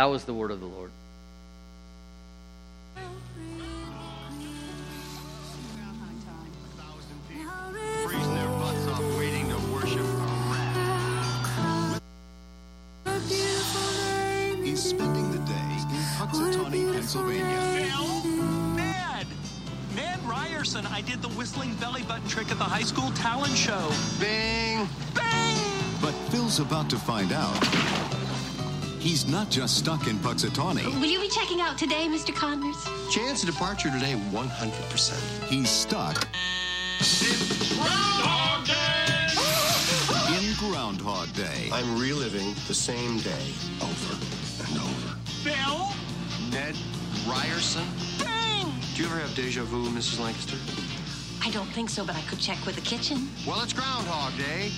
That was the word of the Lord. freezing their butts off waiting to worship a rat. He's spending the day in Punxsutawney, Pennsylvania. Bill? Ned! Ned Ryerson, I did the whistling belly button trick at the high school talent show. Bing! Bang! But Phil's about to find out. He's not just stuck in Punxsutawney. Will you be checking out today, Mr. Connors? Chance of departure today, 100%. He's stuck in Groundhog Day. I'm reliving the same day over and over. Bill? Ned Ryerson? Bang! Do you ever have deja vu, Mrs. Lancaster? I don't think so, but I could check with the kitchen. Well, it's Groundhog Day.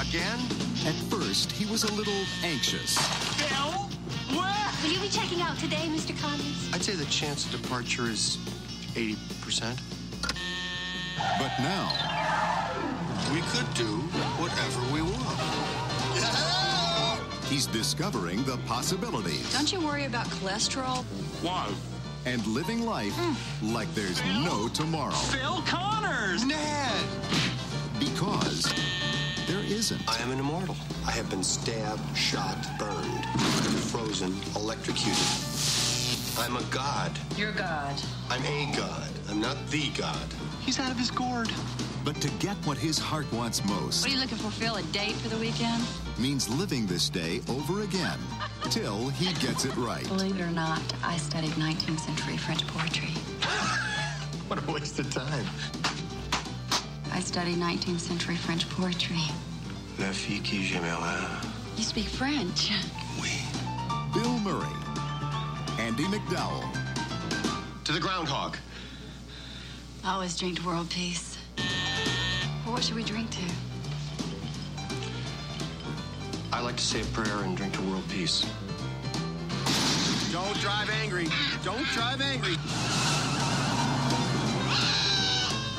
Again? At first, he was a little anxious. Bill? What? Will you be checking out today, Mr. Connors? I'd say the chance of departure is 80%. But now, We could do whatever we want. he's discovering the possibilities Don't you worry about cholesterol? Why? and living life mm. like there's no tomorrow. Phil Connors! Ned! Because there isn't. I am an immortal. I have been stabbed, shot, burned, frozen, electrocuted. I'm a god. You're a God. I'm a god. I'm not the god. He's out of his gourd. But to get what his heart wants most What are you looking for, Phil? A date for the weekend? means living this day over again till he gets it right. Believe it or not, I studied 19th century French poetry. What a waste of time. I studied 19th century French poetry. La fille qui j'aimerais. You speak French. Oui. Bill Murray, Andie MacDowell, To the groundhog. I always drink to world peace. Well, what should we drink to? I like to say a prayer and drink to world peace. Don't drive angry. Don't drive angry.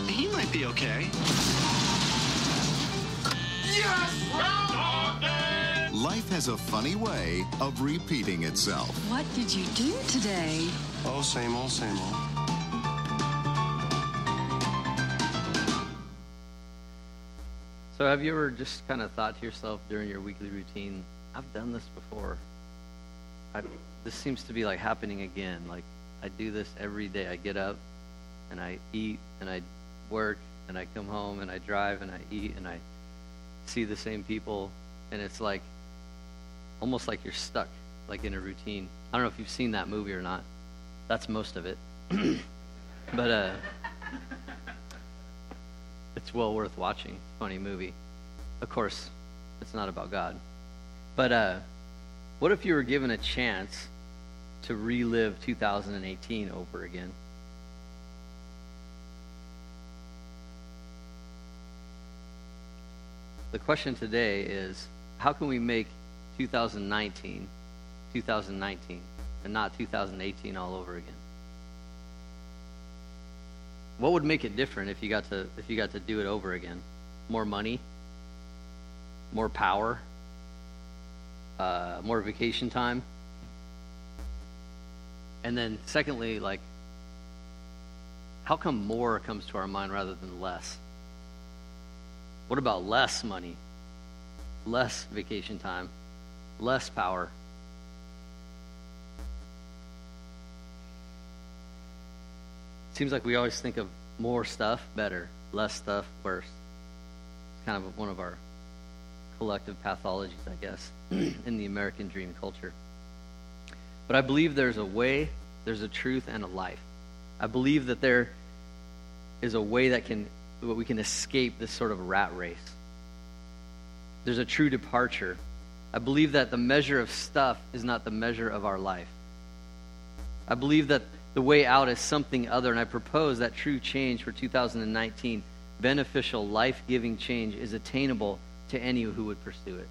He might be okay. Life has a funny way of repeating itself. What did you do today? Oh, same old, same old. So, have you ever just kind of thought to yourself during your weekly routine, I've done this before? I, this seems to be like happening again. Like, I do this every day. I get up and I eat and I work and I come home and I drive and I eat and I see the same people. And it's like almost like you're stuck, like in a routine. I don't know if you've seen that movie or not. That's most of it. but, uh, it's well worth watching. Funny movie. Of course, it's not about God. But uh, what if you were given a chance to relive 2018 over again? The question today is how can we make 2019 2019 and not 2018 all over again? What would make it different if you got to if you got to do it over again? More money, more power, uh, more vacation time, and then secondly, like, how come more comes to our mind rather than less? What about less money, less vacation time, less power? seems like we always think of more stuff better, less stuff worse. It's kind of one of our collective pathologies, I guess, in the American dream culture. But I believe there's a way, there's a truth, and a life. I believe that there is a way that can we can escape this sort of rat race. There's a true departure. I believe that the measure of stuff is not the measure of our life. I believe that the way out is something other, and I propose that true change for 2019, beneficial, life giving change, is attainable to any who would pursue it.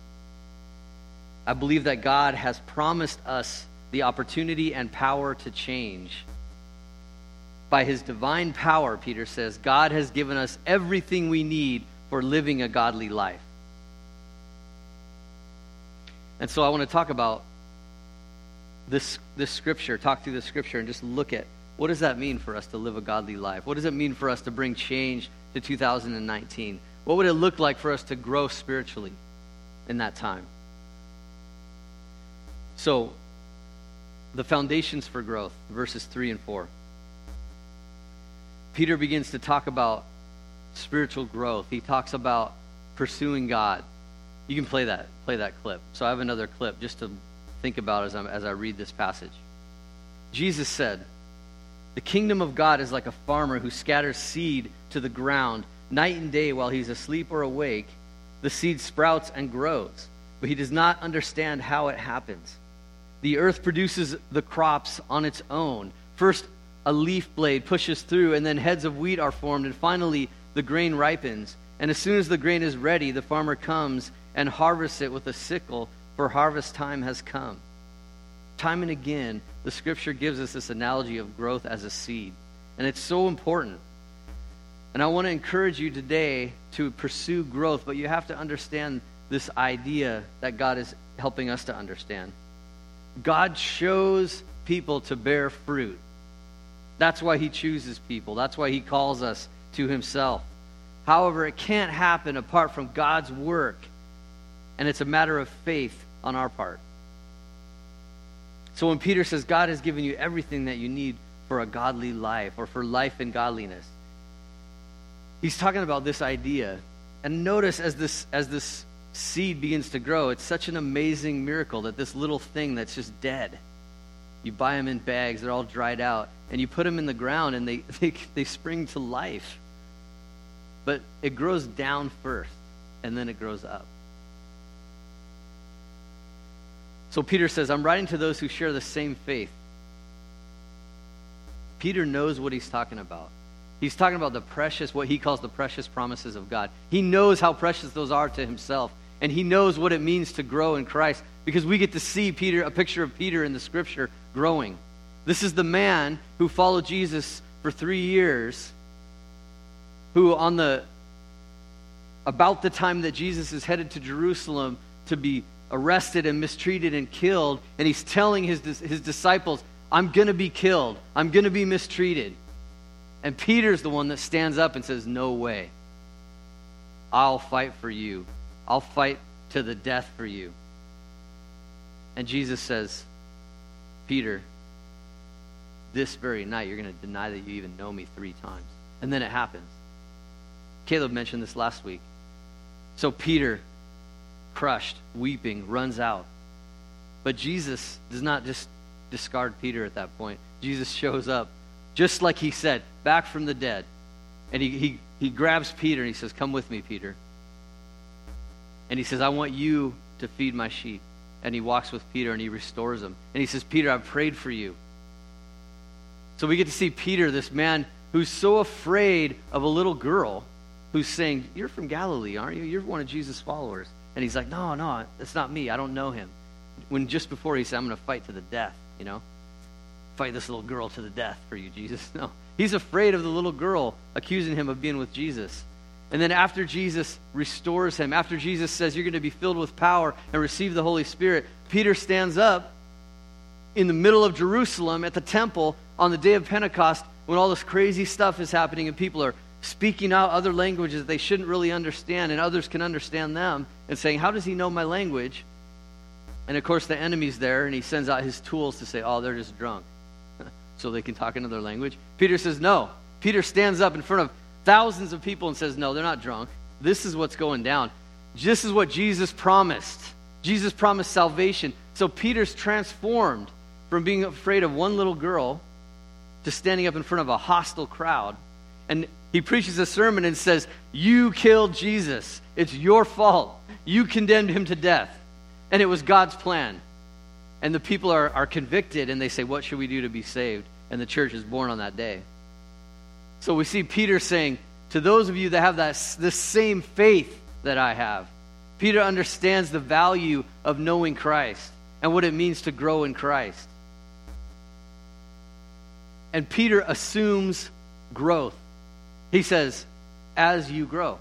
I believe that God has promised us the opportunity and power to change. By his divine power, Peter says, God has given us everything we need for living a godly life. And so I want to talk about this, this scripture, talk through the scripture, and just look at what does that mean for us to live a godly life? What does it mean for us to bring change to 2019? What would it look like for us to grow spiritually in that time? So, the foundations for growth, verses 3 and 4. Peter begins to talk about spiritual growth. He talks about pursuing God. You can play that, play that clip. So I have another clip just to think about as, i as I read this passage. Jesus said, The kingdom of God is like a farmer who scatters seed to the ground night and day while he's asleep or awake. The seed sprouts and grows, but he does not understand how it happens. The earth produces the crops on its own. First, a leaf blade pushes through, and then heads of wheat are formed, and finally, the grain ripens. And as soon as the grain is ready, the farmer comes and harvests it with a sickle, for harvest time has come. Time and again, the scripture gives us this analogy of growth as a seed. And it's so important. And I want to encourage you today to pursue growth, but you have to understand this idea that God is helping us to understand. God shows people to bear fruit. That's why he chooses people. That's why he calls us to himself. However, it can't happen apart from God's work, and it's a matter of faith on our part. So when Peter says God has given you everything that you need for a godly life or for life in godliness, he's talking about this idea. And notice as this as this seed begins to grow, it's such an amazing miracle that this little thing that's just dead. You buy them in bags, they're all dried out, and you put them in the ground and they, they, they spring to life. But it grows down first, and then it grows up. So Peter says, I'm writing to those who share the same faith. Peter knows what he's talking about. He's talking about the precious, what he calls the precious promises of God. He knows how precious those are to himself, and he knows what it means to grow in Christ because we get to see Peter, a picture of Peter in the scripture growing. This is the man who followed Jesus for three years who on the about the time that Jesus is headed to Jerusalem to be arrested and mistreated and killed, and he's telling his, his disciples, I'm going to be killed. I'm going to be mistreated. And Peter's the one that stands up and says, No way. I'll fight for you. I'll fight to the death for you. And Jesus says, Peter, this very night you're going to deny that you even know me three times. And then it happens. Caleb mentioned this last week. So Peter, crushed, weeping, runs out. But Jesus does not just discard Peter at that point. Jesus shows up, just like he said, back from the dead. And he, he, he grabs Peter and he says, Come with me, Peter. And he says, I want you to feed my sheep. And he walks with Peter and he restores him. And he says, Peter, I've prayed for you. So we get to see Peter, this man who's so afraid of a little girl who's saying, You're from Galilee, aren't you? You're one of Jesus' followers. And he's like, No, no, it's not me. I don't know him. When just before he said, I'm going to fight to the death, you know? Fight this little girl to the death for you, Jesus. No. He's afraid of the little girl accusing him of being with Jesus. And then after Jesus restores him, after Jesus says, You're going to be filled with power and receive the Holy Spirit, Peter stands up in the middle of Jerusalem at the temple on the day of Pentecost when all this crazy stuff is happening and people are speaking out other languages they shouldn't really understand and others can understand them and saying, How does he know my language? And of course, the enemy's there and he sends out his tools to say, Oh, they're just drunk. so they can talk another language. Peter says, No. Peter stands up in front of thousands of people and says, No, they're not drunk. This is what's going down. This is what Jesus promised. Jesus promised salvation. So Peter's transformed from being afraid of one little girl to standing up in front of a hostile crowd. And he preaches a sermon and says, You killed Jesus. It's your fault. You condemned him to death. And it was God's plan. And the people are, are convicted and they say, What should we do to be saved? And the church is born on that day. So we see Peter saying, To those of you that have that, this same faith that I have, Peter understands the value of knowing Christ and what it means to grow in Christ. And Peter assumes growth. He says, as you grow.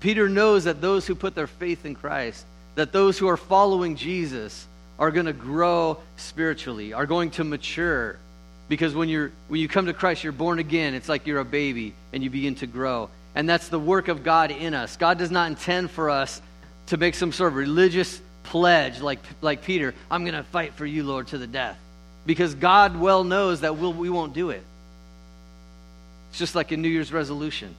Peter knows that those who put their faith in Christ, that those who are following Jesus, are going to grow spiritually, are going to mature. Because when, you're, when you come to Christ, you're born again. It's like you're a baby and you begin to grow. And that's the work of God in us. God does not intend for us to make some sort of religious pledge like, like Peter I'm going to fight for you, Lord, to the death. Because God well knows that we'll, we won't do it. It's just like a New Year's resolution.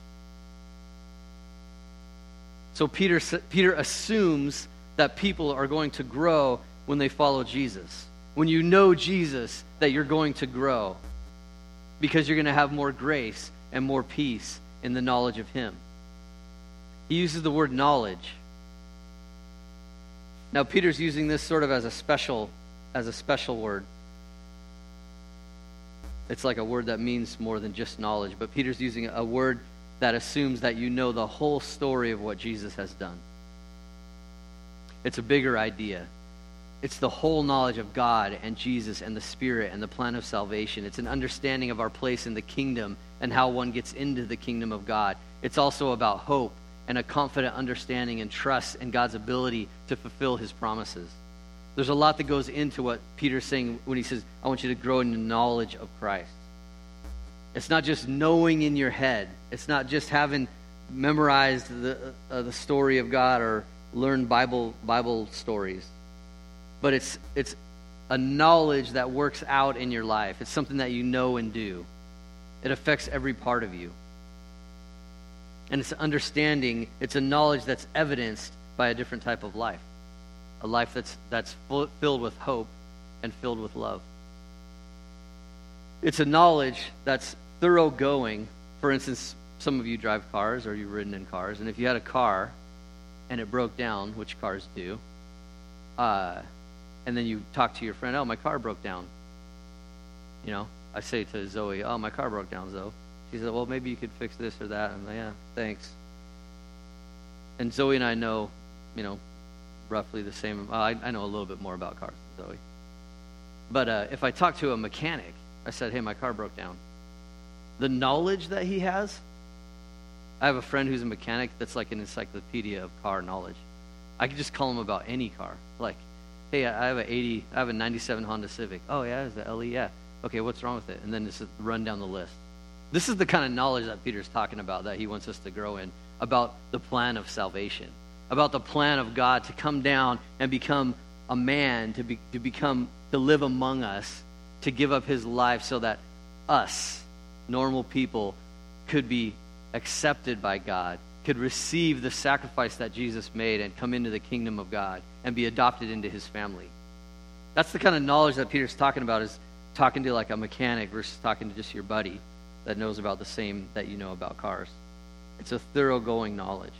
So Peter, Peter assumes that people are going to grow when they follow Jesus. When you know Jesus, that you're going to grow because you're going to have more grace and more peace in the knowledge of Him. He uses the word knowledge. Now Peter's using this sort of as a special as a special word. It's like a word that means more than just knowledge, but Peter's using a word that assumes that you know the whole story of what Jesus has done. It's a bigger idea. It's the whole knowledge of God and Jesus and the Spirit and the plan of salvation. It's an understanding of our place in the kingdom and how one gets into the kingdom of God. It's also about hope and a confident understanding and trust in God's ability to fulfill his promises. There's a lot that goes into what Peter's saying when he says, I want you to grow in the knowledge of Christ. It's not just knowing in your head, it's not just having memorized the, uh, the story of God or learned Bible, Bible stories, but it's, it's a knowledge that works out in your life. It's something that you know and do, it affects every part of you. And it's understanding, it's a knowledge that's evidenced by a different type of life a life that's, that's full, filled with hope and filled with love. It's a knowledge that's thoroughgoing. For instance, some of you drive cars or you've ridden in cars, and if you had a car and it broke down, which cars do, uh, and then you talk to your friend, oh, my car broke down. You know, I say to Zoe, oh, my car broke down, Zoe. She said, well, maybe you could fix this or that. I'm like, yeah, thanks. And Zoe and I know, you know, roughly the same. Well, I, I know a little bit more about cars than Zoe. But uh, if I talk to a mechanic, I said, hey, my car broke down. The knowledge that he has, I have a friend who's a mechanic that's like an encyclopedia of car knowledge. I could just call him about any car. Like, hey, I have a 80, I have a 97 Honda Civic. Oh, yeah, is the LE? Yeah. Okay, what's wrong with it? And then just run down the list. This is the kind of knowledge that Peter's talking about that he wants us to grow in about the plan of salvation, about the plan of God to come down and become a man, to, be, to become, to live among us, to give up his life so that us, normal people, could be accepted by God, could receive the sacrifice that Jesus made and come into the kingdom of God and be adopted into his family. That's the kind of knowledge that Peter's talking about is talking to like a mechanic versus talking to just your buddy that knows about the same that you know about cars. It's a thoroughgoing knowledge.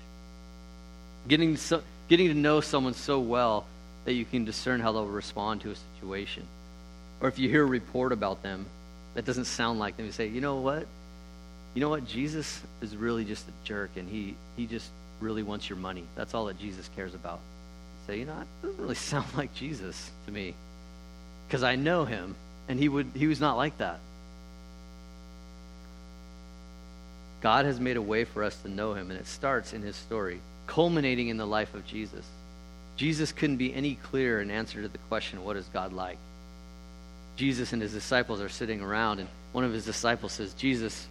Getting, so, getting to know someone so well that you can discern how they'll respond to a situation. Or if you hear a report about them that doesn't sound like them, you say, you know what? You know what? Jesus is really just a jerk and he, he just really wants your money. That's all that Jesus cares about. You say, you know, that doesn't really sound like Jesus to me. Because I know him and he would he was not like that. God has made a way for us to know him, and it starts in his story, culminating in the life of Jesus. Jesus couldn't be any clearer in answer to the question, What is God like? Jesus and his disciples are sitting around, and one of his disciples says, Jesus,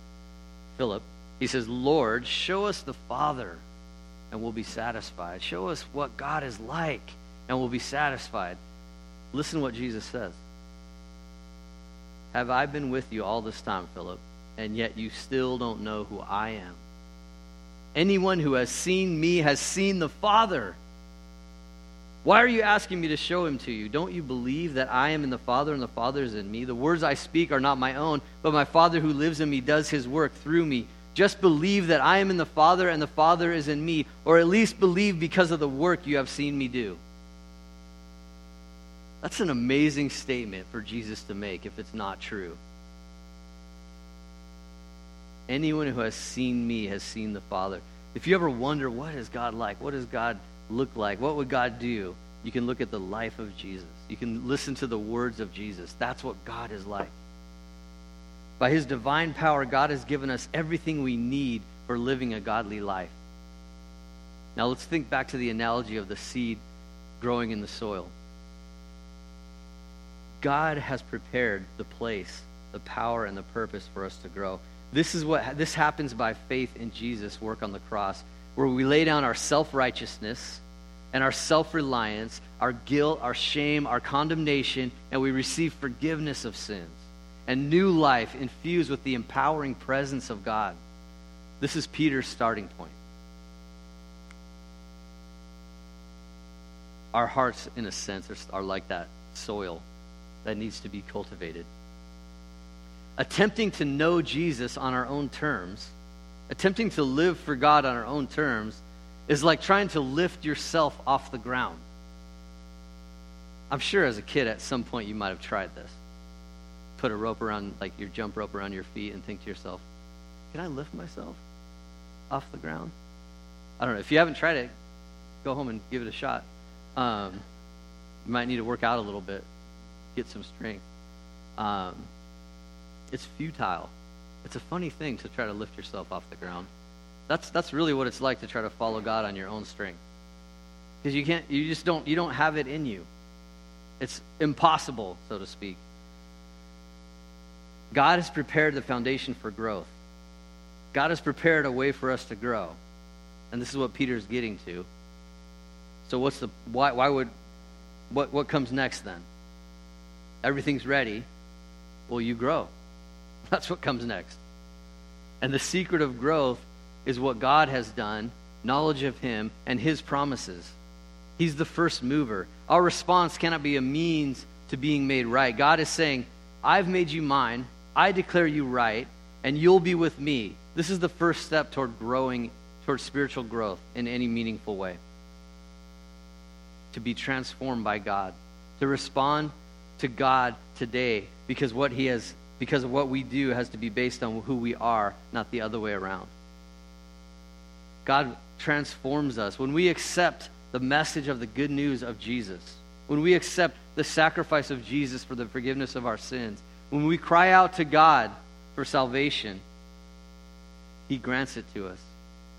Philip, he says, Lord, show us the Father, and we'll be satisfied. Show us what God is like, and we'll be satisfied. Listen to what Jesus says. Have I been with you all this time, Philip? and yet you still don't know who I am. Anyone who has seen me has seen the Father. Why are you asking me to show him to you? Don't you believe that I am in the Father and the Father is in me? The words I speak are not my own, but my Father who lives in me does his work through me. Just believe that I am in the Father and the Father is in me, or at least believe because of the work you have seen me do. That's an amazing statement for Jesus to make if it's not true. Anyone who has seen me has seen the Father. If you ever wonder, what is God like? What does God look like? What would God do? You can look at the life of Jesus. You can listen to the words of Jesus. That's what God is like. By his divine power, God has given us everything we need for living a godly life. Now let's think back to the analogy of the seed growing in the soil. God has prepared the place, the power, and the purpose for us to grow. This is what this happens by faith in Jesus' work on the cross, where we lay down our self-righteousness and our self-reliance, our guilt, our shame, our condemnation, and we receive forgiveness of sins and new life infused with the empowering presence of God. This is Peter's starting point. Our hearts, in a sense, are, are like that soil that needs to be cultivated. Attempting to know Jesus on our own terms, attempting to live for God on our own terms, is like trying to lift yourself off the ground. I'm sure as a kid at some point you might have tried this. Put a rope around, like your jump rope around your feet, and think to yourself, can I lift myself off the ground? I don't know. If you haven't tried it, go home and give it a shot. Um, you might need to work out a little bit, get some strength. Um, it's futile. It's a funny thing to try to lift yourself off the ground. That's that's really what it's like to try to follow God on your own strength. Because you can't you just don't you don't have it in you. It's impossible, so to speak. God has prepared the foundation for growth. God has prepared a way for us to grow. And this is what Peter's getting to. So what's the why why would what what comes next then? Everything's ready. Well, you grow. That's what comes next. And the secret of growth is what God has done, knowledge of him and his promises. He's the first mover. Our response cannot be a means to being made right. God is saying, I've made you mine. I declare you right, and you'll be with me. This is the first step toward growing, toward spiritual growth in any meaningful way to be transformed by God, to respond to God today because what he has because of what we do has to be based on who we are, not the other way around. God transforms us when we accept the message of the good news of Jesus. When we accept the sacrifice of Jesus for the forgiveness of our sins. When we cry out to God for salvation, he grants it to us.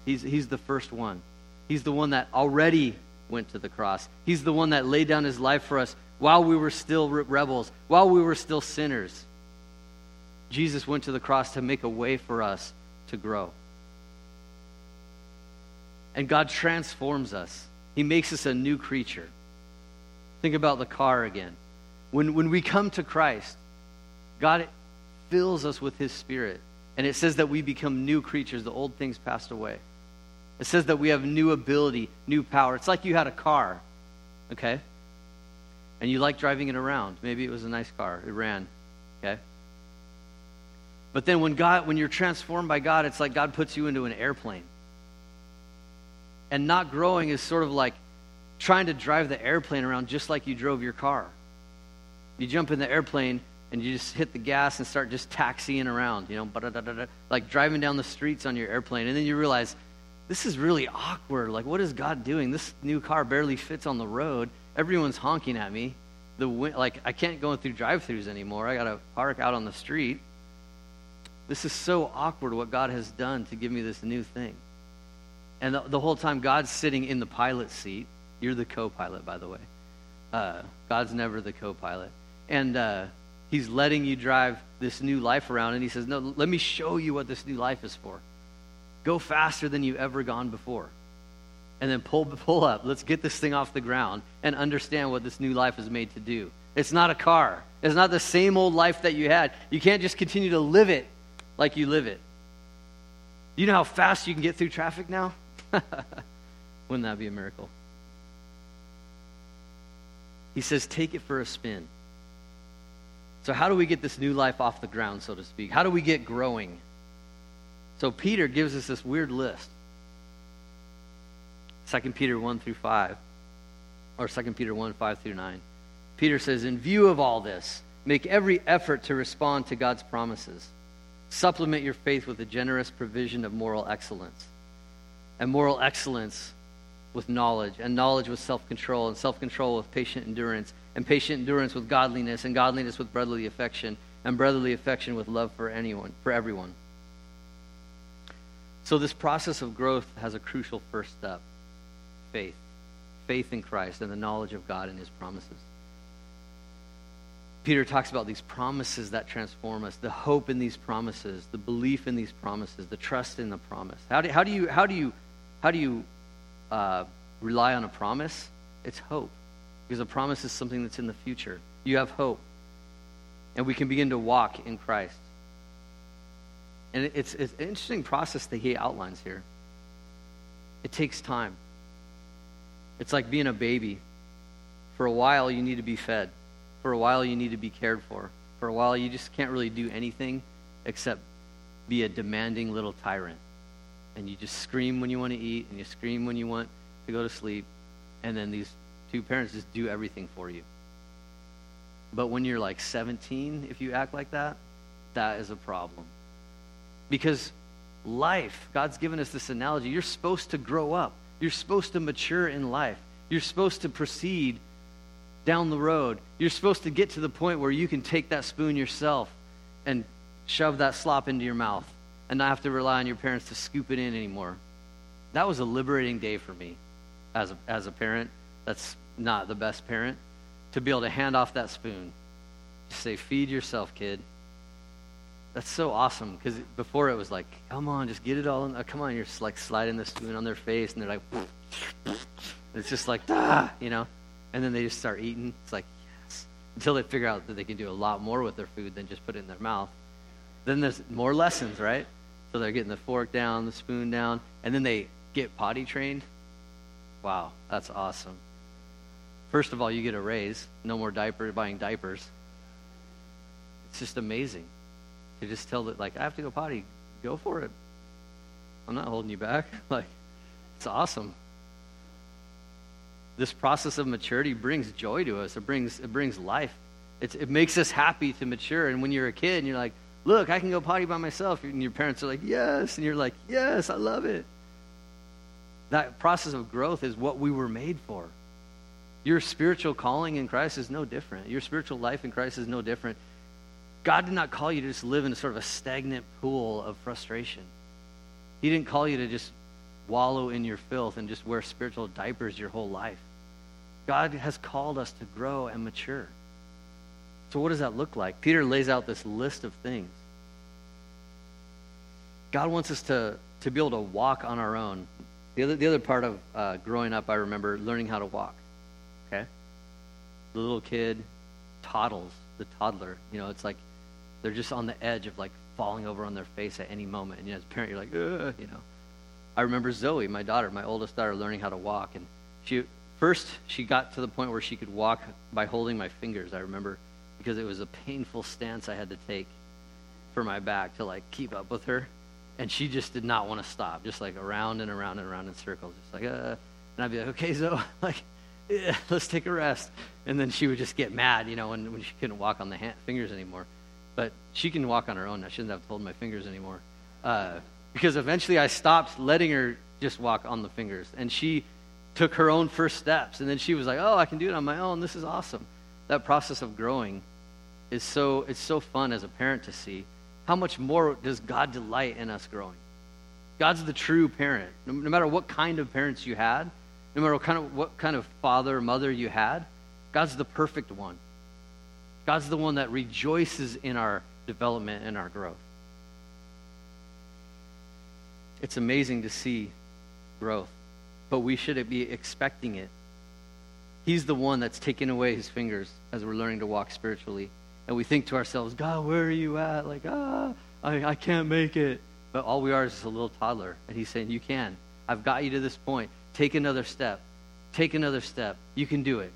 He's, he's the first one. He's the one that already went to the cross. He's the one that laid down his life for us while we were still rebels, while we were still sinners. Jesus went to the cross to make a way for us to grow. And God transforms us, He makes us a new creature. Think about the car again. When, when we come to Christ, God fills us with His Spirit. And it says that we become new creatures. The old things passed away. It says that we have new ability, new power. It's like you had a car, okay? And you like driving it around. Maybe it was a nice car. It ran, okay? But then when God when you're transformed by God, it's like God puts you into an airplane. And not growing is sort of like trying to drive the airplane around just like you drove your car. You jump in the airplane and you just hit the gas and start just taxiing around, you know, like driving down the streets on your airplane. And then you realize, this is really awkward. Like, what is God doing? This new car barely fits on the road. Everyone's honking at me. The like, I can't go through drive-throughs anymore. I got to park out on the street. This is so awkward what God has done to give me this new thing. And the, the whole time, God's sitting in the pilot seat. You're the co-pilot, by the way. Uh, God's never the co-pilot, and uh, He's letting you drive this new life around. And He says, "No, let me show you what this new life is for." Go faster than you've ever gone before. And then pull, pull up. Let's get this thing off the ground and understand what this new life is made to do. It's not a car, it's not the same old life that you had. You can't just continue to live it like you live it. You know how fast you can get through traffic now? Wouldn't that be a miracle? He says, take it for a spin. So, how do we get this new life off the ground, so to speak? How do we get growing? So Peter gives us this weird list. 2 Peter 1 through 5, or 2 Peter 1, 5 through 9. Peter says, In view of all this, make every effort to respond to God's promises. Supplement your faith with a generous provision of moral excellence. And moral excellence with knowledge, and knowledge with self control, and self control with patient endurance, and patient endurance with godliness, and godliness with brotherly affection, and brotherly affection with love for anyone, for everyone. So, this process of growth has a crucial first step faith. Faith in Christ and the knowledge of God and His promises. Peter talks about these promises that transform us, the hope in these promises, the belief in these promises, the trust in the promise. How do, how do you, how do you, how do you uh, rely on a promise? It's hope. Because a promise is something that's in the future. You have hope. And we can begin to walk in Christ. And it's, it's an interesting process that he outlines here. It takes time. It's like being a baby. For a while, you need to be fed. For a while, you need to be cared for. For a while, you just can't really do anything except be a demanding little tyrant. And you just scream when you want to eat, and you scream when you want to go to sleep. And then these two parents just do everything for you. But when you're like 17, if you act like that, that is a problem. Because life, God's given us this analogy. You're supposed to grow up, you're supposed to mature in life, you're supposed to proceed down the road. You're supposed to get to the point where you can take that spoon yourself and shove that slop into your mouth and not have to rely on your parents to scoop it in anymore. That was a liberating day for me as a, as a parent. That's not the best parent. To be able to hand off that spoon, just say, feed yourself, kid. That's so awesome because before it was like, come on, just get it all in. Uh, come on, you're just like sliding the spoon on their face, and they're like, it's just like, ah, you know. And then they just start eating. It's like, yes. Until they figure out that they can do a lot more with their food than just put it in their mouth. Then there's more lessons, right? So they're getting the fork down, the spoon down, and then they get potty trained. Wow, that's awesome. First of all, you get a raise. No more diaper buying diapers. It's just amazing to just tell that like I have to go potty, go for it. I'm not holding you back. Like it's awesome. This process of maturity brings joy to us. It brings it brings life. It's, it makes us happy to mature. And when you're a kid and you're like, look, I can go potty by myself, and your parents are like, yes, and you're like, yes, I love it. That process of growth is what we were made for. Your spiritual calling in Christ is no different. Your spiritual life in Christ is no different. God did not call you to just live in a sort of a stagnant pool of frustration. He didn't call you to just wallow in your filth and just wear spiritual diapers your whole life. God has called us to grow and mature. So, what does that look like? Peter lays out this list of things. God wants us to, to be able to walk on our own. The other, the other part of uh, growing up, I remember learning how to walk. The little kid toddles, the toddler. You know, it's like they're just on the edge of like falling over on their face at any moment. And you know, as a parent, you're like, Ugh, you know. I remember Zoe, my daughter, my oldest daughter, learning how to walk. And she first she got to the point where she could walk by holding my fingers. I remember because it was a painful stance I had to take for my back to like keep up with her. And she just did not want to stop, just like around and around and around in circles, just like, uh. And I'd be like, okay, Zoe, like, let's take a rest. And then she would just get mad, you know, when, when she couldn't walk on the hand, fingers anymore. But she can walk on her own. I shouldn't have to hold my fingers anymore. Uh, because eventually I stopped letting her just walk on the fingers. And she took her own first steps. And then she was like, oh, I can do it on my own. This is awesome. That process of growing is so, it's so fun as a parent to see. How much more does God delight in us growing? God's the true parent. No, no matter what kind of parents you had, no matter what kind of, what kind of father or mother you had, God's the perfect one. God's the one that rejoices in our development and our growth. It's amazing to see growth, but we shouldn't be expecting it. He's the one that's taking away his fingers as we're learning to walk spiritually. And we think to ourselves, God, where are you at? Like, ah, I, I can't make it. But all we are is a little toddler. And he's saying, You can. I've got you to this point. Take another step. Take another step. You can do it.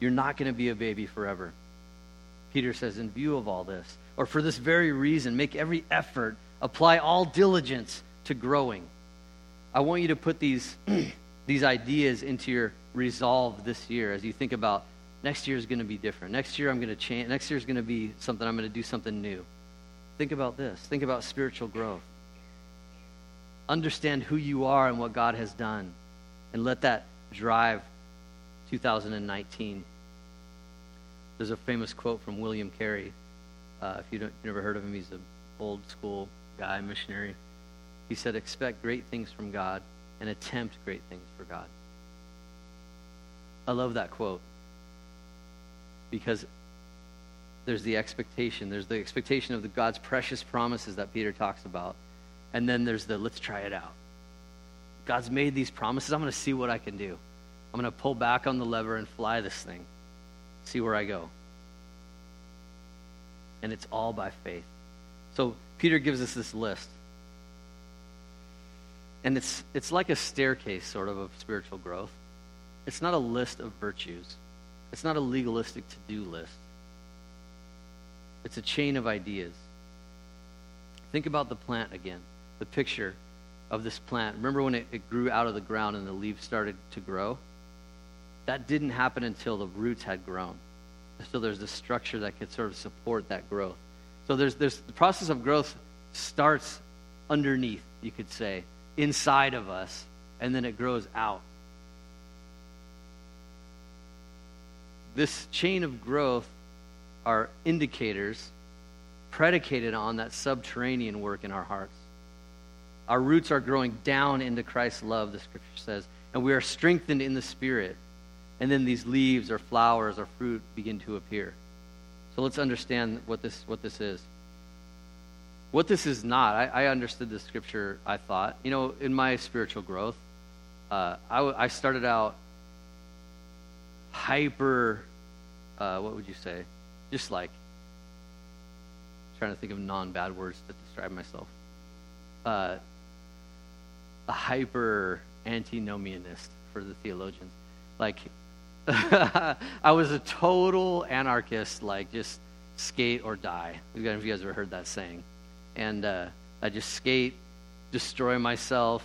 You're not going to be a baby forever. Peter says, in view of all this, or for this very reason, make every effort, apply all diligence to growing. I want you to put these, these ideas into your resolve this year as you think about next year is going to be different. Next year I'm going to change. Next year is going to be something, I'm going to do something new. Think about this. Think about spiritual growth. Understand who you are and what God has done, and let that drive 2019. There's a famous quote from William Carey. Uh, if you don't, you've never heard of him, he's an old school guy, missionary. He said, Expect great things from God and attempt great things for God. I love that quote because there's the expectation. There's the expectation of the God's precious promises that Peter talks about. And then there's the let's try it out. God's made these promises. I'm going to see what I can do. I'm going to pull back on the lever and fly this thing, see where I go. And it's all by faith. So Peter gives us this list. And it's, it's like a staircase, sort of, of spiritual growth. It's not a list of virtues, it's not a legalistic to do list. It's a chain of ideas. Think about the plant again, the picture of this plant. Remember when it, it, grew out of the ground and the leaves started to grow? That didn't happen until the roots had grown. So there's the structure that could sort of support that growth. So there's, there's the process of growth starts underneath, you could say, inside of us, and then it grows out. This chain of growth are indicators predicated on that subterranean work in our hearts. Our roots are growing down into Christ's love, the scripture says, and we are strengthened in the Spirit. And then these leaves or flowers or fruit begin to appear. So let's understand what this, what this is. What this is not, I, I understood the scripture, I thought. You know, in my spiritual growth, uh, I, I started out hyper, uh, what would you say? Just like, trying to think of non bad words to describe myself. Uh, a hyper antinomianist for the theologians. Like, I was a total anarchist, like just skate or die. I don't know if you guys ever heard that saying. And uh, I just skate, destroy myself,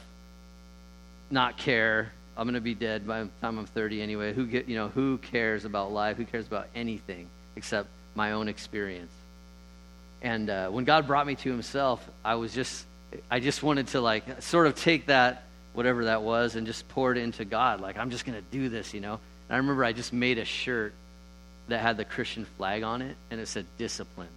not care. I'm gonna be dead by the time I'm 30 anyway. Who get, you know, who cares about life? Who cares about anything except my own experience? And uh, when God brought me to Himself, I was just, I just wanted to like sort of take that whatever that was and just pour it into God. Like I'm just gonna do this, you know. And I remember I just made a shirt that had the Christian flag on it, and it said discipline.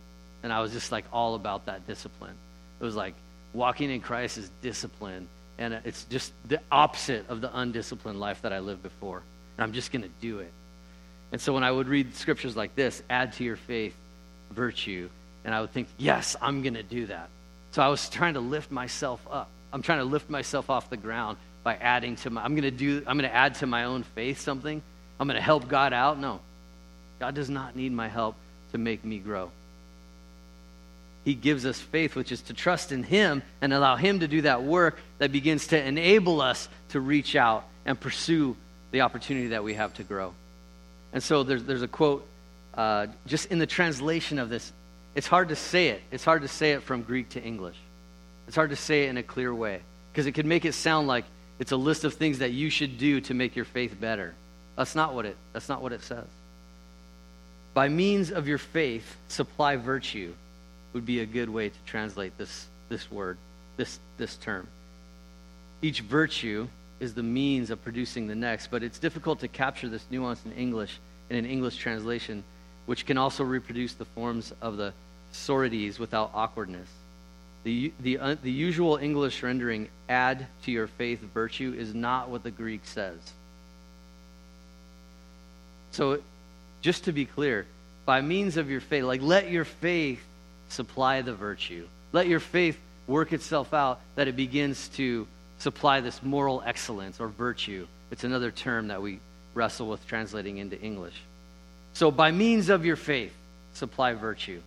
And I was just like all about that discipline. It was like walking in Christ is discipline, and it's just the opposite of the undisciplined life that I lived before. And I'm just to do it. And so when I would read scriptures like this, add to your faith virtue, and I would think, yes, I'm to do that. So I was trying to lift myself up. I'm trying to lift myself off the ground by adding to my I'm going to do I'm going to add to my own faith something I'm going to help God out. No. God does not need my help to make me grow. He gives us faith, which is to trust in Him and allow Him to do that work that begins to enable us to reach out and pursue the opportunity that we have to grow. And so there's, there's a quote uh, just in the translation of this. It's hard to say it. It's hard to say it from Greek to English. It's hard to say it in a clear way because it could make it sound like it's a list of things that you should do to make your faith better. That's not what it, that's not what it says. By means of your faith, supply virtue would be a good way to translate this, this word, this, this term. Each virtue is the means of producing the next, but it's difficult to capture this nuance in English, in an English translation, which can also reproduce the forms of the sorites without awkwardness. The, the, uh, the usual English rendering, add to your faith virtue, is not what the Greek says. So, just to be clear, by means of your faith, like let your faith supply the virtue. Let your faith work itself out that it begins to supply this moral excellence or virtue. It's another term that we wrestle with translating into English. So, by means of your faith, supply virtue.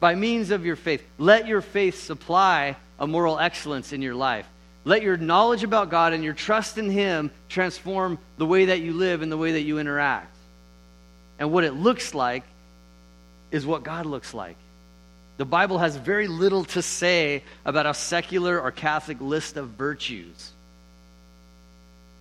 By means of your faith, let your faith supply a moral excellence in your life. Let your knowledge about God and your trust in Him transform the way that you live and the way that you interact and what it looks like is what God looks like. The Bible has very little to say about a secular or Catholic list of virtues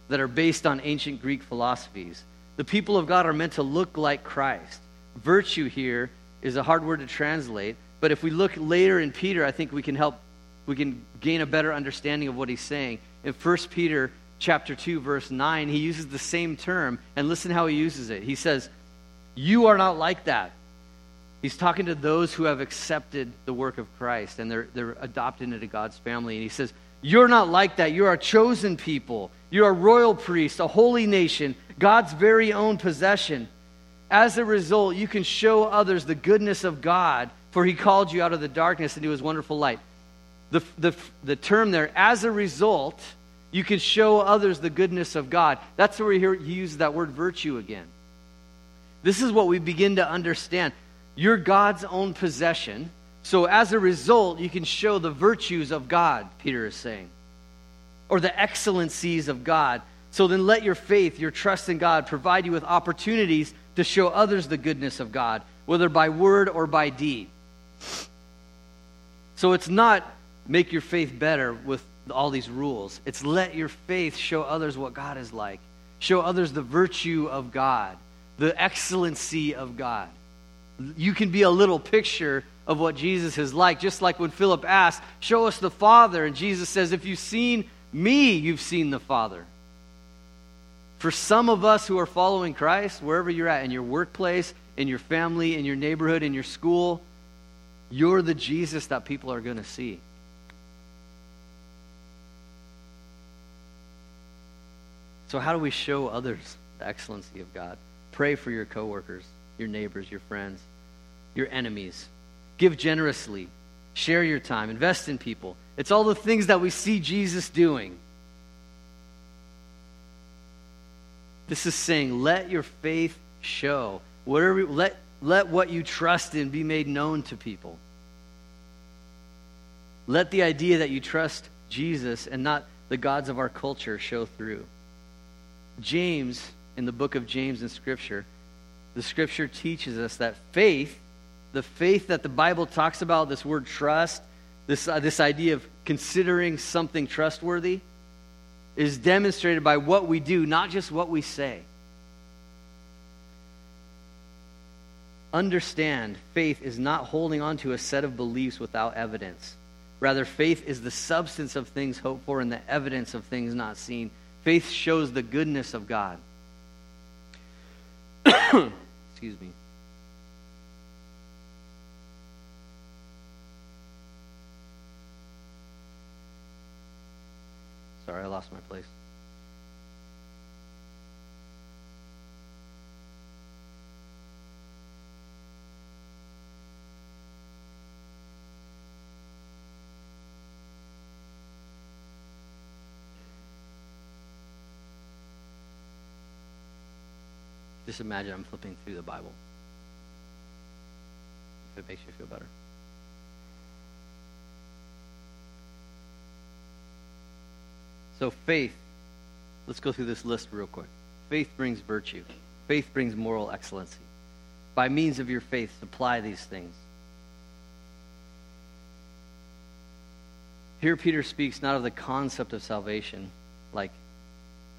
that are based on ancient Greek philosophies. The people of God are meant to look like Christ. Virtue here is a hard word to translate, but if we look later in Peter, I think we can help we can gain a better understanding of what he's saying. In 1 Peter chapter 2 verse 9, he uses the same term and listen how he uses it. He says, you are not like that. He's talking to those who have accepted the work of Christ and they're, they're adopted into God's family. And he says, You're not like that. You're a chosen people. You're a royal priest, a holy nation, God's very own possession, As a result, you can show others the goodness of God, for he called you out of the darkness into his wonderful light. The, the, the term there, as a result, you can show others the goodness of God. That's where he uses that word virtue again. This is what we begin to understand. You're God's own possession. So as a result, you can show the virtues of God, Peter is saying, or the excellencies of God. So then let your faith, your trust in God, provide you with opportunities to show others the goodness of God, whether by word or by deed. So it's not make your faith better with all these rules. It's let your faith show others what God is like, show others the virtue of God, the excellency of God. You can be a little picture of what Jesus is like, just like when Philip asked, Show us the Father. And Jesus says, If you've seen me, you've seen the Father. For some of us who are following Christ, wherever you're at, in your workplace, in your family, in your neighborhood, in your school, you're the Jesus that people are going to see. So, how do we show others the excellency of God? Pray for your coworkers, your neighbors, your friends, your enemies. Give generously. Share your time. Invest in people. It's all the things that we see Jesus doing. This is saying, let your faith show. Whatever, let, let what you trust in be made known to people. Let the idea that you trust Jesus and not the gods of our culture show through. James, in the book of James in Scripture, the Scripture teaches us that faith, the faith that the Bible talks about, this word trust, this, uh, this idea of considering something trustworthy, is demonstrated by what we do, not just what we say. Understand, faith is not holding on to a set of beliefs without evidence. Rather, faith is the substance of things hoped for and the evidence of things not seen. Faith shows the goodness of God. Excuse me. Sorry, I lost my place. Just imagine I'm flipping through the Bible. If it makes you feel better. So, faith, let's go through this list real quick. Faith brings virtue, faith brings moral excellency. By means of your faith, supply these things. Here, Peter speaks not of the concept of salvation, like,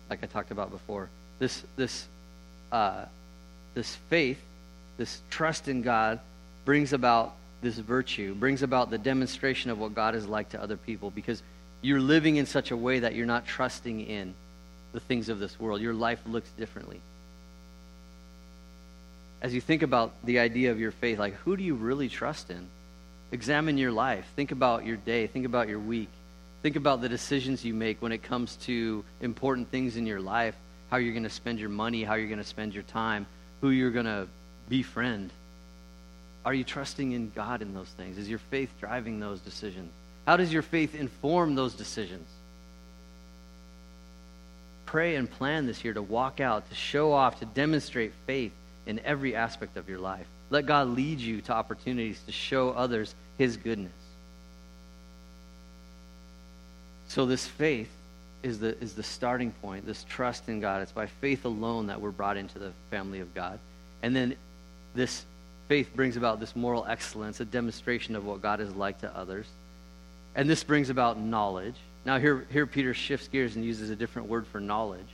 like I talked about before. This, this uh, this faith, this trust in God, brings about this virtue, brings about the demonstration of what God is like to other people because you're living in such a way that you're not trusting in the things of this world. Your life looks differently. As you think about the idea of your faith, like who do you really trust in? Examine your life. Think about your day. Think about your week. Think about the decisions you make when it comes to important things in your life how you're going to spend your money, how you're going to spend your time, who you're going to befriend. Are you trusting in God in those things? Is your faith driving those decisions? How does your faith inform those decisions? Pray and plan this year to walk out, to show off, to demonstrate faith in every aspect of your life. Let God lead you to opportunities to show others His goodness. So, this faith is the, is the starting point, this trust in God. It's by faith alone that we're brought into the family of God. And then this faith brings about this moral excellence, a demonstration of what God is like to others. And this brings about knowledge. Now, here, here Peter shifts gears and uses a different word for knowledge.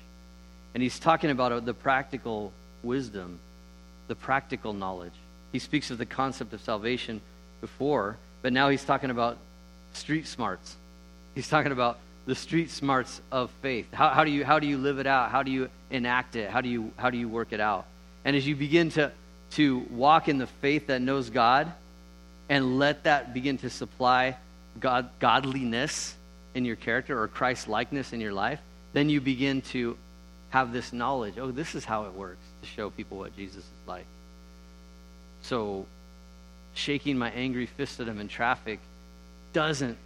And he's talking about uh, the practical wisdom, the practical knowledge. He speaks of the concept of salvation before, but now he's talking about street smarts. He's talking about the street smarts of faith. How, how, do you, how do you live it out? How do you enact it? How do you, how do you work it out? And as you begin to, to walk in the faith that knows God and let that begin to supply God, godliness in your character or Christ likeness in your life, then you begin to have this knowledge. Oh, this is how it works to show people what Jesus is like. So, shaking my angry fist at him in traffic doesn't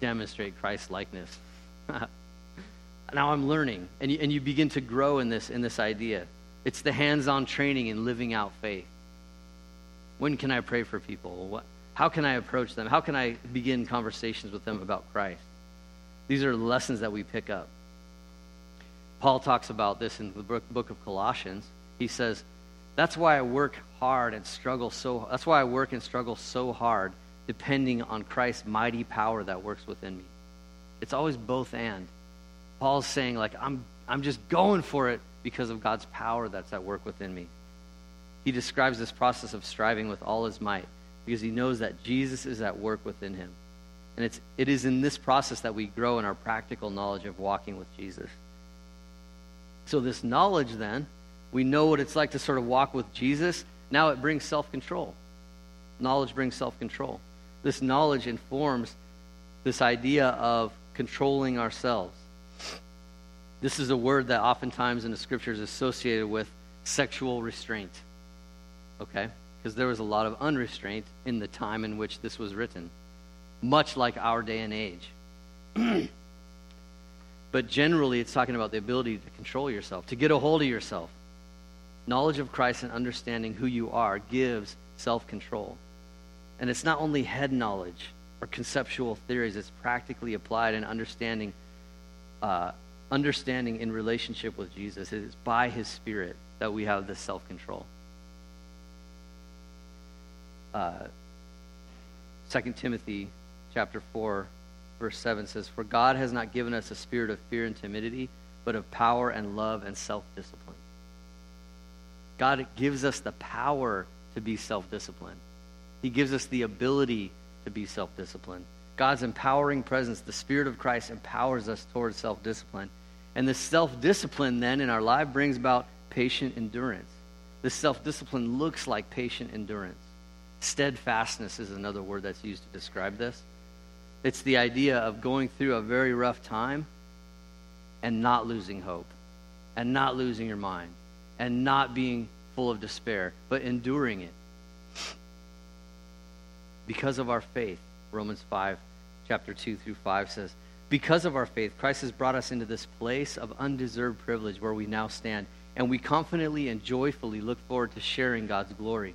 demonstrate Christ likeness. now I'm learning, and you, and you begin to grow in this in this idea. It's the hands-on training in living out faith. When can I pray for people? What, how can I approach them? How can I begin conversations with them about Christ? These are lessons that we pick up. Paul talks about this in the book of Colossians. He says, That's why I work hard and struggle so that's why I work and struggle so hard, depending on Christ's mighty power that works within me. It's always both and. Paul's saying, like, I'm I'm just going for it because of God's power that's at work within me. He describes this process of striving with all his might because he knows that Jesus is at work within him. And it's, it is in this process that we grow in our practical knowledge of walking with Jesus. So, this knowledge then, we know what it's like to sort of walk with Jesus. Now it brings self control. Knowledge brings self control. This knowledge informs this idea of controlling ourselves. This is a word that oftentimes in the scriptures is associated with sexual restraint. Okay? Because there was a lot of unrestraint in the time in which this was written, much like our day and age. but generally, it's talking about the ability to control yourself, to get a hold of yourself. Knowledge of Christ and understanding who you are gives self control. And it's not only head knowledge or conceptual theories, it's practically applied in understanding. Uh, understanding in relationship with Jesus. It is by his Spirit that we have this self control. Uh, 2 Timothy chapter 4, verse 7 says, For God has not given us a spirit of fear and timidity, but of power and love and self discipline. God gives us the power to be self disciplined, He gives us the ability to be self disciplined. God's empowering presence, the Spirit of Christ, empowers us towards self discipline. And this self discipline, then, in our life brings about patient endurance. This self discipline looks like patient endurance. Steadfastness is another word that's used to describe this. It's the idea of going through a very rough time and not losing hope, and not losing your mind, and not being full of despair, but enduring it. Because of our faith, Romans 5, chapter 2 through 5 says, because of our faith, Christ has brought us into this place of undeserved privilege where we now stand, and we confidently and joyfully look forward to sharing God's glory.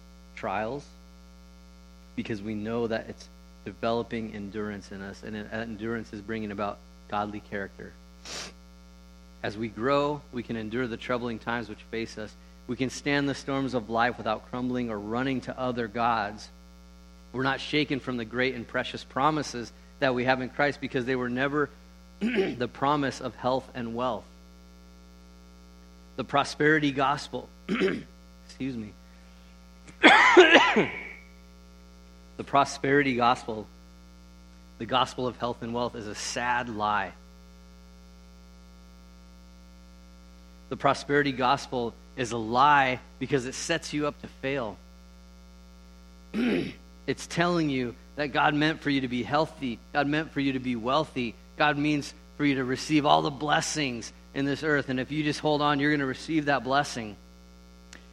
trials because we know that it's developing endurance in us, and endurance is bringing about godly character. As we grow, we can endure the troubling times which face us. We can stand the storms of life without crumbling or running to other gods. We're not shaken from the great and precious promises that we have in Christ because they were never the promise of health and wealth. The prosperity gospel. Excuse me. the prosperity gospel, the gospel of health and wealth, is a sad lie. The prosperity gospel is a lie because it sets you up to fail. it's telling you that God meant for you to be healthy, God meant for you to be wealthy, God means for you to receive all the blessings in this earth. And if you just hold on, you're going to receive that blessing.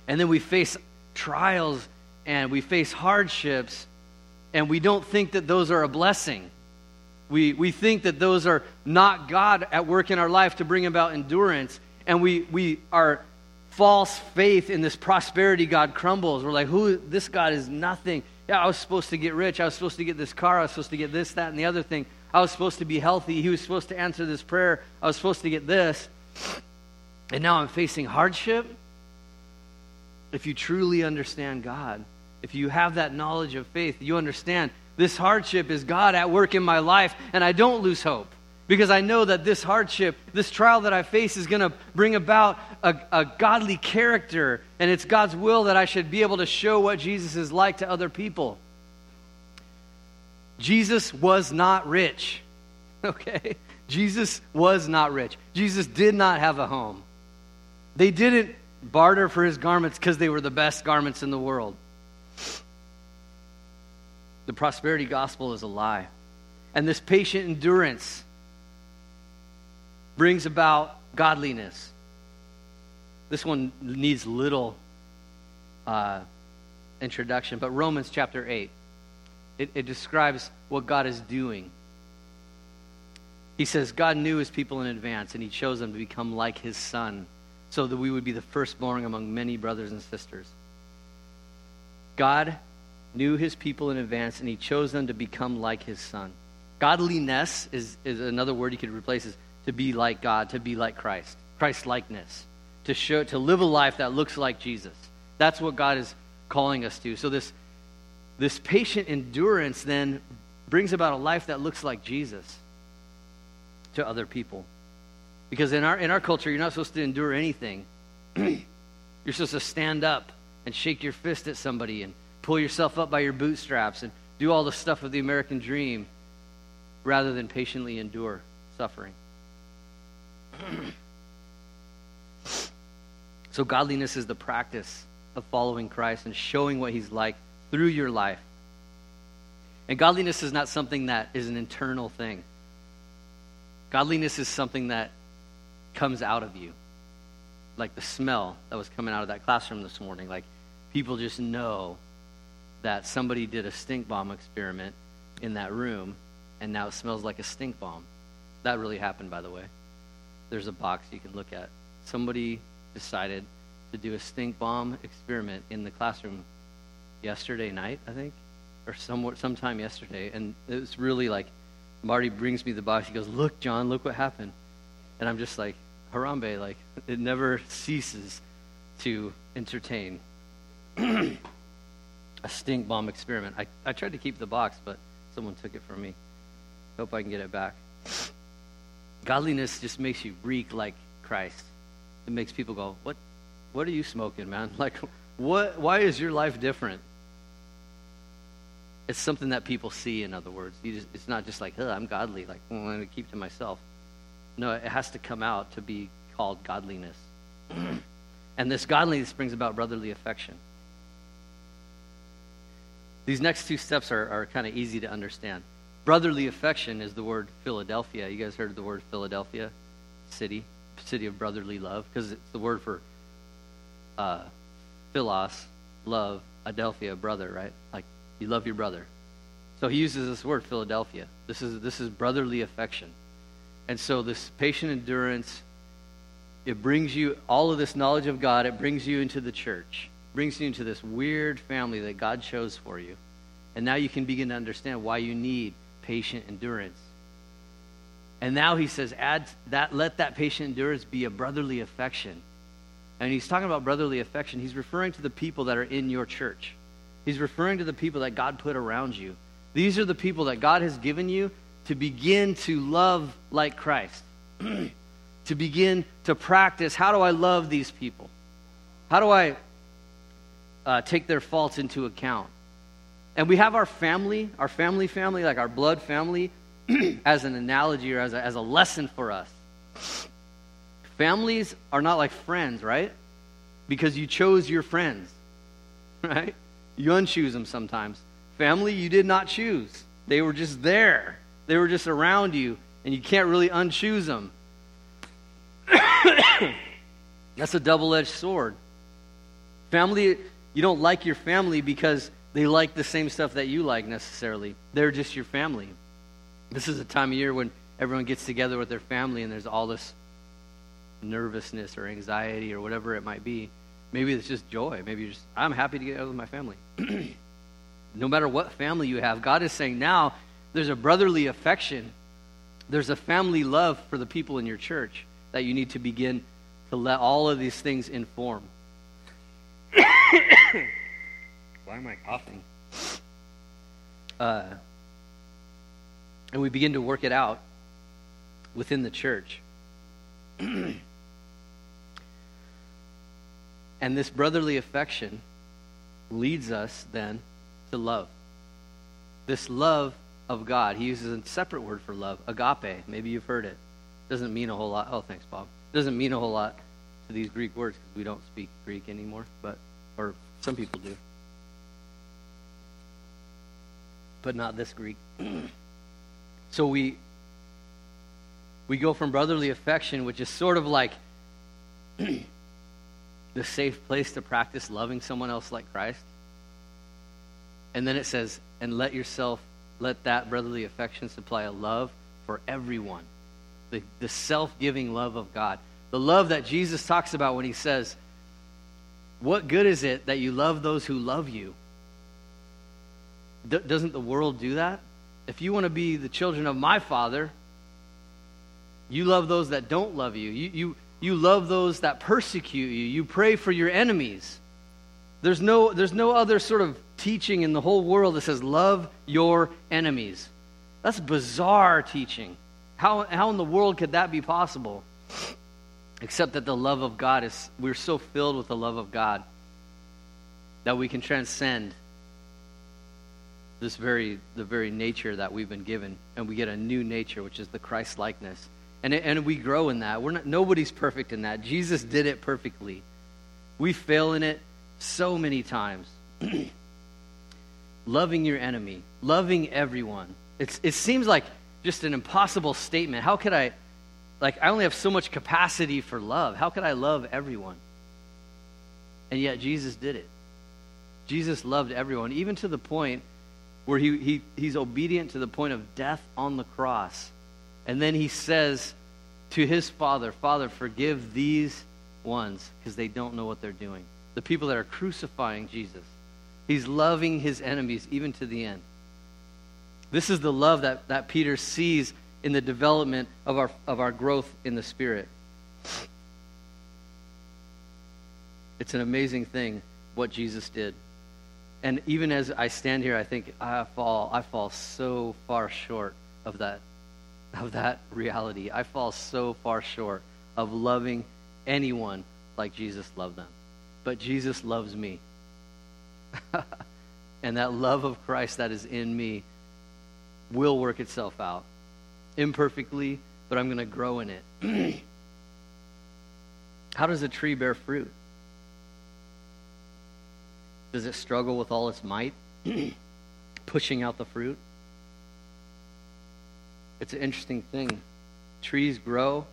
And then we face trials and we face hardships, and we don't think that those are a blessing. We, we think that those are not God at work in our life to bring about endurance. And we, we our false faith in this prosperity God crumbles. We're like, who this God is nothing. Yeah, I was supposed to get rich. I was supposed to get this car. I was supposed to get this, that, and the other thing. I was supposed to be healthy. He was supposed to answer this prayer. I was supposed to get this. And now I'm facing hardship. If you truly understand God, if you have that knowledge of faith, you understand this hardship is God at work in my life, and I don't lose hope. because I know that this hardship, this trial that I face, is going to bring about a, a, godly character, and it's God's will that I should be able to show what Jesus is like to other people. Jesus was not rich, okay? Jesus was not rich. Jesus did not have a home. They didn't barter for his garments because they were the best garments in the world. The prosperity gospel is a lie. And this patient endurance brings about godliness. This one needs little uh, introduction, but Romans chapter 8, it, it describes what God is doing. He says, God knew his people in advance, and he chose them to become like his son, so that we would be the firstborn among many brothers and sisters. God knew his people in advance, and he chose them to become like his son. Godliness is, is another word you could replace is to be like God, to be like Christ, Christ likeness, to show to live a life that looks like Jesus. That's what God is calling us to. So this this patient endurance then brings about a life that looks like Jesus to other people. Because in our in our culture, you're not supposed to endure anything. you're supposed to stand up and shake your fist at somebody and pull yourself up by your bootstraps and do all the stuff of the American dream rather than patiently endure suffering. so, godliness is the practice of following Christ and showing what He's like through your life. And godliness is not something that is an internal thing, godliness is something that comes out of you. Like the smell that was coming out of that classroom this morning. Like people just know that somebody did a stink bomb experiment in that room and now it smells like a stink bomb. That really happened, by the way there's a box you can look at. Somebody decided to do a stink bomb experiment in the classroom yesterday night, I think, or somewhat sometime yesterday, and it was really like Marty brings me the box. He goes, "Look, John, look what happened," and I'm just like, "Harambe!" Like it never ceases to entertain. a stink bomb experiment. I, I tried to keep the box, but someone took it from me. Hope I can get it back. Godliness just makes you reek like Christ. It makes people go, "What? What are you smoking, man? Like, what? Why is your life different?" It's something that people see. In other words, just, it's not just like, "I'm godly." Like, well, I'm going to keep to myself. No, it has to come out to be called godliness. and this godliness brings about brotherly affection. These next two steps are, are kind of easy to understand. Brotherly affection is the word Philadelphia. You guys heard of the word Philadelphia? City, city of brotherly love, because it's the word for uh, philos, love, adelphia, brother, right? Like you love your brother. So he uses this word Philadelphia. This is this is brotherly affection. And so this patient endurance, it brings you all of this knowledge of God, it brings you into the church, brings you into this weird family that God chose for you. And now you can begin to understand why you need patient endurance. And now he says, add that, let that patient endurance be a brotherly affection. And he's talking about brotherly affection. He's referring to the people that are in your church. He's referring to the people that God put around you. These are the people that God has given you to begin to love like Christ, to begin to practice how do I love these people? How do I uh, take their faults into account? And we have our family, our family family, like our blood family, as an analogy or as a, as a lesson for us. Families are not like friends, right? Because you chose your friends, right? You unchoose them sometimes. Family, you did not choose. They were just there. They were just around you, and you can't really unchoose them. That's a double edged sword. Family, you don't like your family because they like the same stuff that you like necessarily. They're just your family. This is a time of year when everyone gets together with their family and there's all this nervousness or anxiety or whatever it might be. Maybe it's just joy. Maybe just, I'm happy to get out with my family. no matter what family you have, God is saying now there's a brotherly affection, there's a family love for the people in your church that you need to begin to let all of these things inform. Why am I coughing? Uh, and we begin to work it out within the church. and this brotherly affection leads us then to love. This love of God. He uses a separate word for love, agape. Maybe you've heard it. Doesn't mean a whole lot. Oh, thanks, Bob. Doesn't mean a whole lot to these Greek words because we don't speak Greek anymore, but or some people do. But not this Greek. so we we go from brotherly affection, which is sort of like the safe place to practice loving someone else like Christ. And then it says, and let yourself, let that brotherly affection supply a love for everyone. The, the self giving love of God. The love that Jesus talks about when he says, What good is it that you love those who love you? D- doesn't the world do that? If you want to be the children of my Father, you love those that don't love you. You, you, you love those that persecute you. You pray for your enemies. There's no, there's no other sort of teaching in the whole world that says, love your enemies. That's bizarre teaching. How, how in the world could that be possible? Except that the love of God is, we're so filled with the love of God that we can transcend this very, the very nature that we've been given. And we get a new nature, which is the Christ likeness. And, and we grow in that. We're not, nobody's perfect in that. Jesus did it perfectly. We fail in it so many times. loving your enemy, loving everyone. It's, it seems like just an impossible statement. How could I, like, I only have so much capacity for love. How could I love everyone? And yet Jesus did it. Jesus loved everyone, even to the point where he, he, he's obedient to the point of death on the cross. And then he says to his Father, Father, forgive these ones because they don't know what they're doing. The people that are crucifying Jesus. He's loving his enemies even to the end. This is the love that, that Peter sees in the development of our, of our growth in the Spirit. It's an amazing thing what Jesus did. And even as I stand here, I think I fall, I fall so far short of that, of that reality. I fall so far short of loving anyone like Jesus loved them. But Jesus loves me. and that love of Christ that is in me will work itself out. Imperfectly, but I'm going to grow in it. How does a tree bear fruit? Does it struggle with all its might, pushing out the fruit? It's an interesting thing. Trees grow,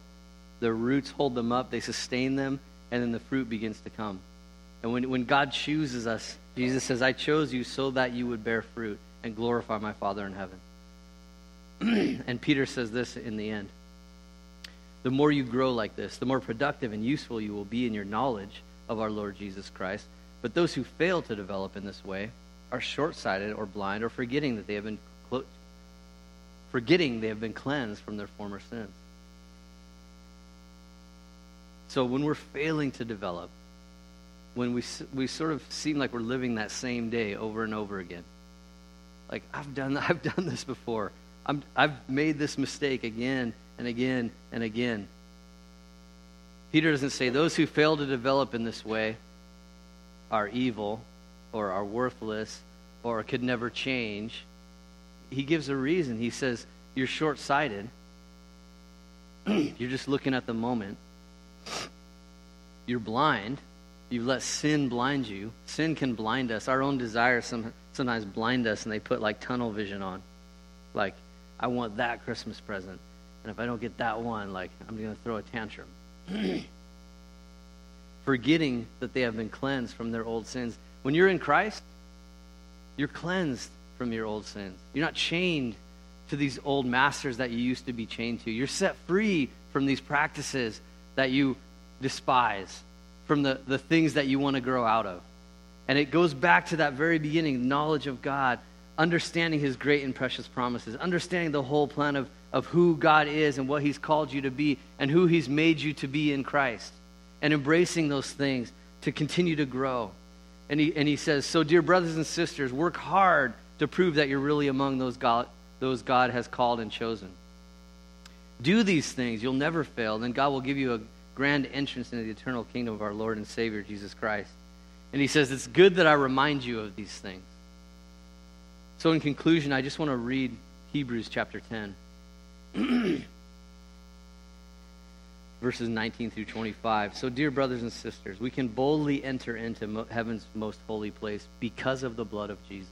the roots hold them up, they sustain them, and then the fruit begins to come. And when, when God chooses us, Jesus says, I chose you so that you would bear fruit and glorify my Father in heaven. and Peter says this in the end The more you grow like this, the more productive and useful you will be in your knowledge of our Lord Jesus Christ. But those who fail to develop in this way are short sighted or blind or forgetting that they have been clo- forgetting they have been cleansed from their former sins. So when we're failing to develop, when we, we sort of seem like we're living that same day over and over again. Like, I've done, I've done this before. I'm, I've made this mistake again and again and again. Peter doesn't say those who fail to develop in this way are evil or are worthless or could never change. He gives a reason. He says, You're short sighted. You're just looking at the moment. You're blind You've let sin blind you. Sin can blind us. Our own desires some, sometimes blind us, and they put like tunnel vision on. Like, I want that Christmas present. And if I don't get that one, like, I'm going to throw a tantrum. Forgetting that they have been cleansed from their old sins. When you're in Christ, you're cleansed from your old sins. You're not chained to these old masters that you used to be chained to. You're set free from these practices that you despise from the, the things that you want to grow out of. And it goes back to that very beginning knowledge of God, understanding his great and precious promises, understanding the whole plan of, of who God is and what he's called you to be and who he's made you to be in Christ, and embracing those things to continue to grow. And he, and he says, So, dear brothers and sisters, work hard to prove that you're really among those God, those God has called and chosen. Do these things, you'll never fail. Then God will give you a grand entrance into the eternal kingdom of our Lord and Savior, Jesus Christ. And he says, It's good that I remind you of these things. So, in conclusion, I just want to read Hebrews chapter 10, verses 19 through 25. So, dear brothers and sisters, we can boldly enter into heaven's most holy place because of the blood of Jesus.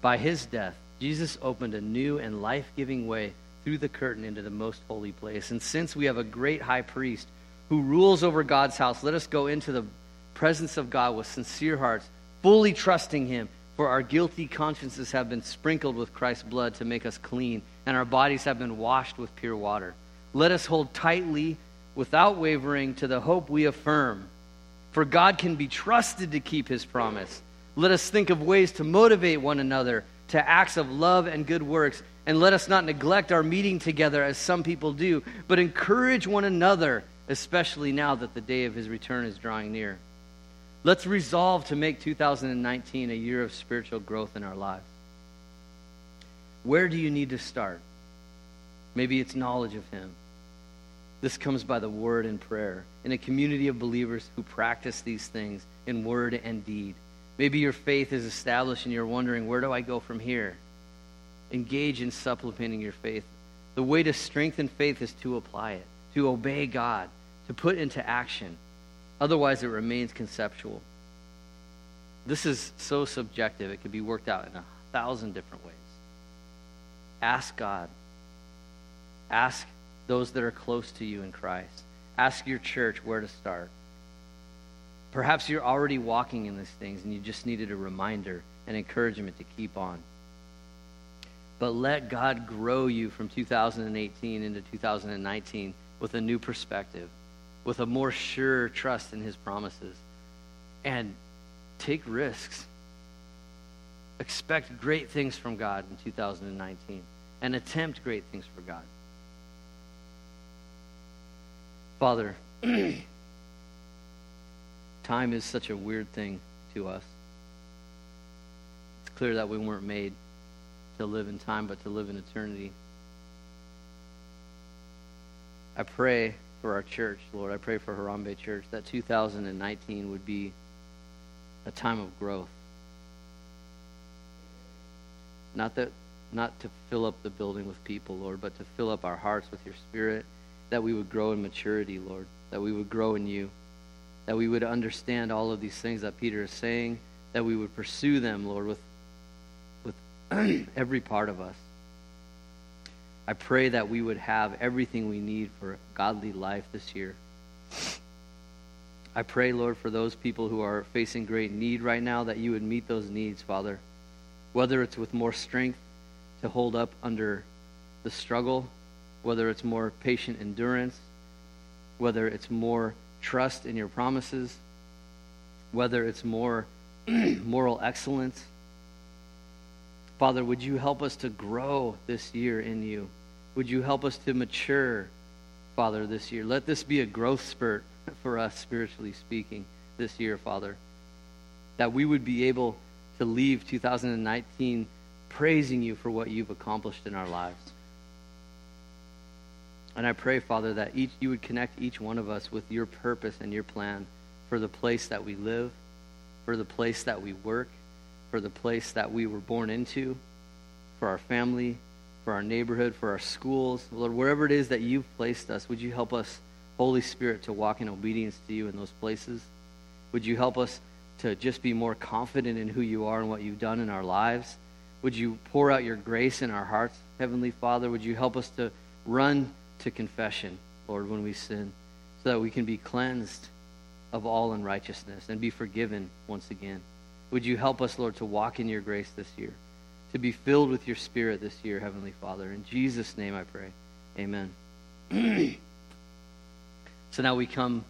By his death, Jesus opened a new and life giving way through the curtain into the most holy place. And since we have a great high priest who rules over God's house, let us go into the presence of God with sincere hearts, fully trusting him. For our guilty consciences have been sprinkled with Christ's blood to make us clean, and our bodies have been washed with pure water. Let us hold tightly, without wavering, to the hope we affirm. For God can be trusted to keep his promise. Let us think of ways to motivate one another to acts of love and good works. And let us not neglect our meeting together as some people do, but encourage one another, especially now that the day of his return is drawing near. Let's resolve to make 2019 a year of spiritual growth in our lives. Where do you need to start? Maybe it's knowledge of him. This comes by the word and prayer in a community of believers who practice these things in word and deed. Maybe your faith is established and you're wondering, where do I go from here? Engage in supplementing your faith. The way to strengthen faith is to apply it, to obey God, to put into action. Otherwise, it remains conceptual. This is so subjective, it could be worked out in a thousand different ways. Ask God. Ask those that are close to you in Christ. Ask your church where to start. Perhaps you're already walking in these things and you just needed a reminder and encouragement to keep on. But let God grow you from 2018 into 2019 with a new perspective, with a more sure trust in His promises. And take risks. Expect great things from God in 2019 and attempt great things for God. Father, time is such a weird thing to us. It's clear that we weren't made to live in time, but to live in eternity. I pray for our church, Lord. I pray for Harambe Church that 2019 would be a time of growth. Not that not to fill up the building with people, Lord, but to fill up our hearts with your spirit, that we would grow in maturity, Lord, that we would grow in you that we would understand all of these things that Peter is saying, that we would pursue them, Lord, with, every part of us. I pray that we would have everything we need for godly life this year. I pray, Lord, for those people who are facing great need right now, that you would meet those needs, Father. Whether it's with more strength to hold up under the struggle, whether it's more patient endurance, whether it's more trust in your promises, whether it's more moral excellence. Father, would you help us to grow this year in you? Would you help us to mature, Father, this year? Let this be a growth spurt for us, spiritually speaking, this year, Father. That we would be able to leave 2019 praising you for what you've accomplished in our lives. And I pray, Father, that each you would connect each one of us with your purpose and your plan for the place that we live, for the place that we work, for the place that we were born into, for our family, for our neighborhood, for our schools. Lord, wherever it is that you've placed us, would you help us, Holy Spirit, to walk in obedience to you in those places? Would you help us to just be more confident in who you are and what you've done in our lives? Would you pour out your grace in our hearts, Heavenly Father? Would you help us to run to confession, Lord, when we sin, so that we can be cleansed of all unrighteousness and be forgiven once again. Would you help us, Lord, to walk in your grace this year, to be filled with your Spirit this year, Heavenly Father. In Jesus' name I pray. Amen. so now we come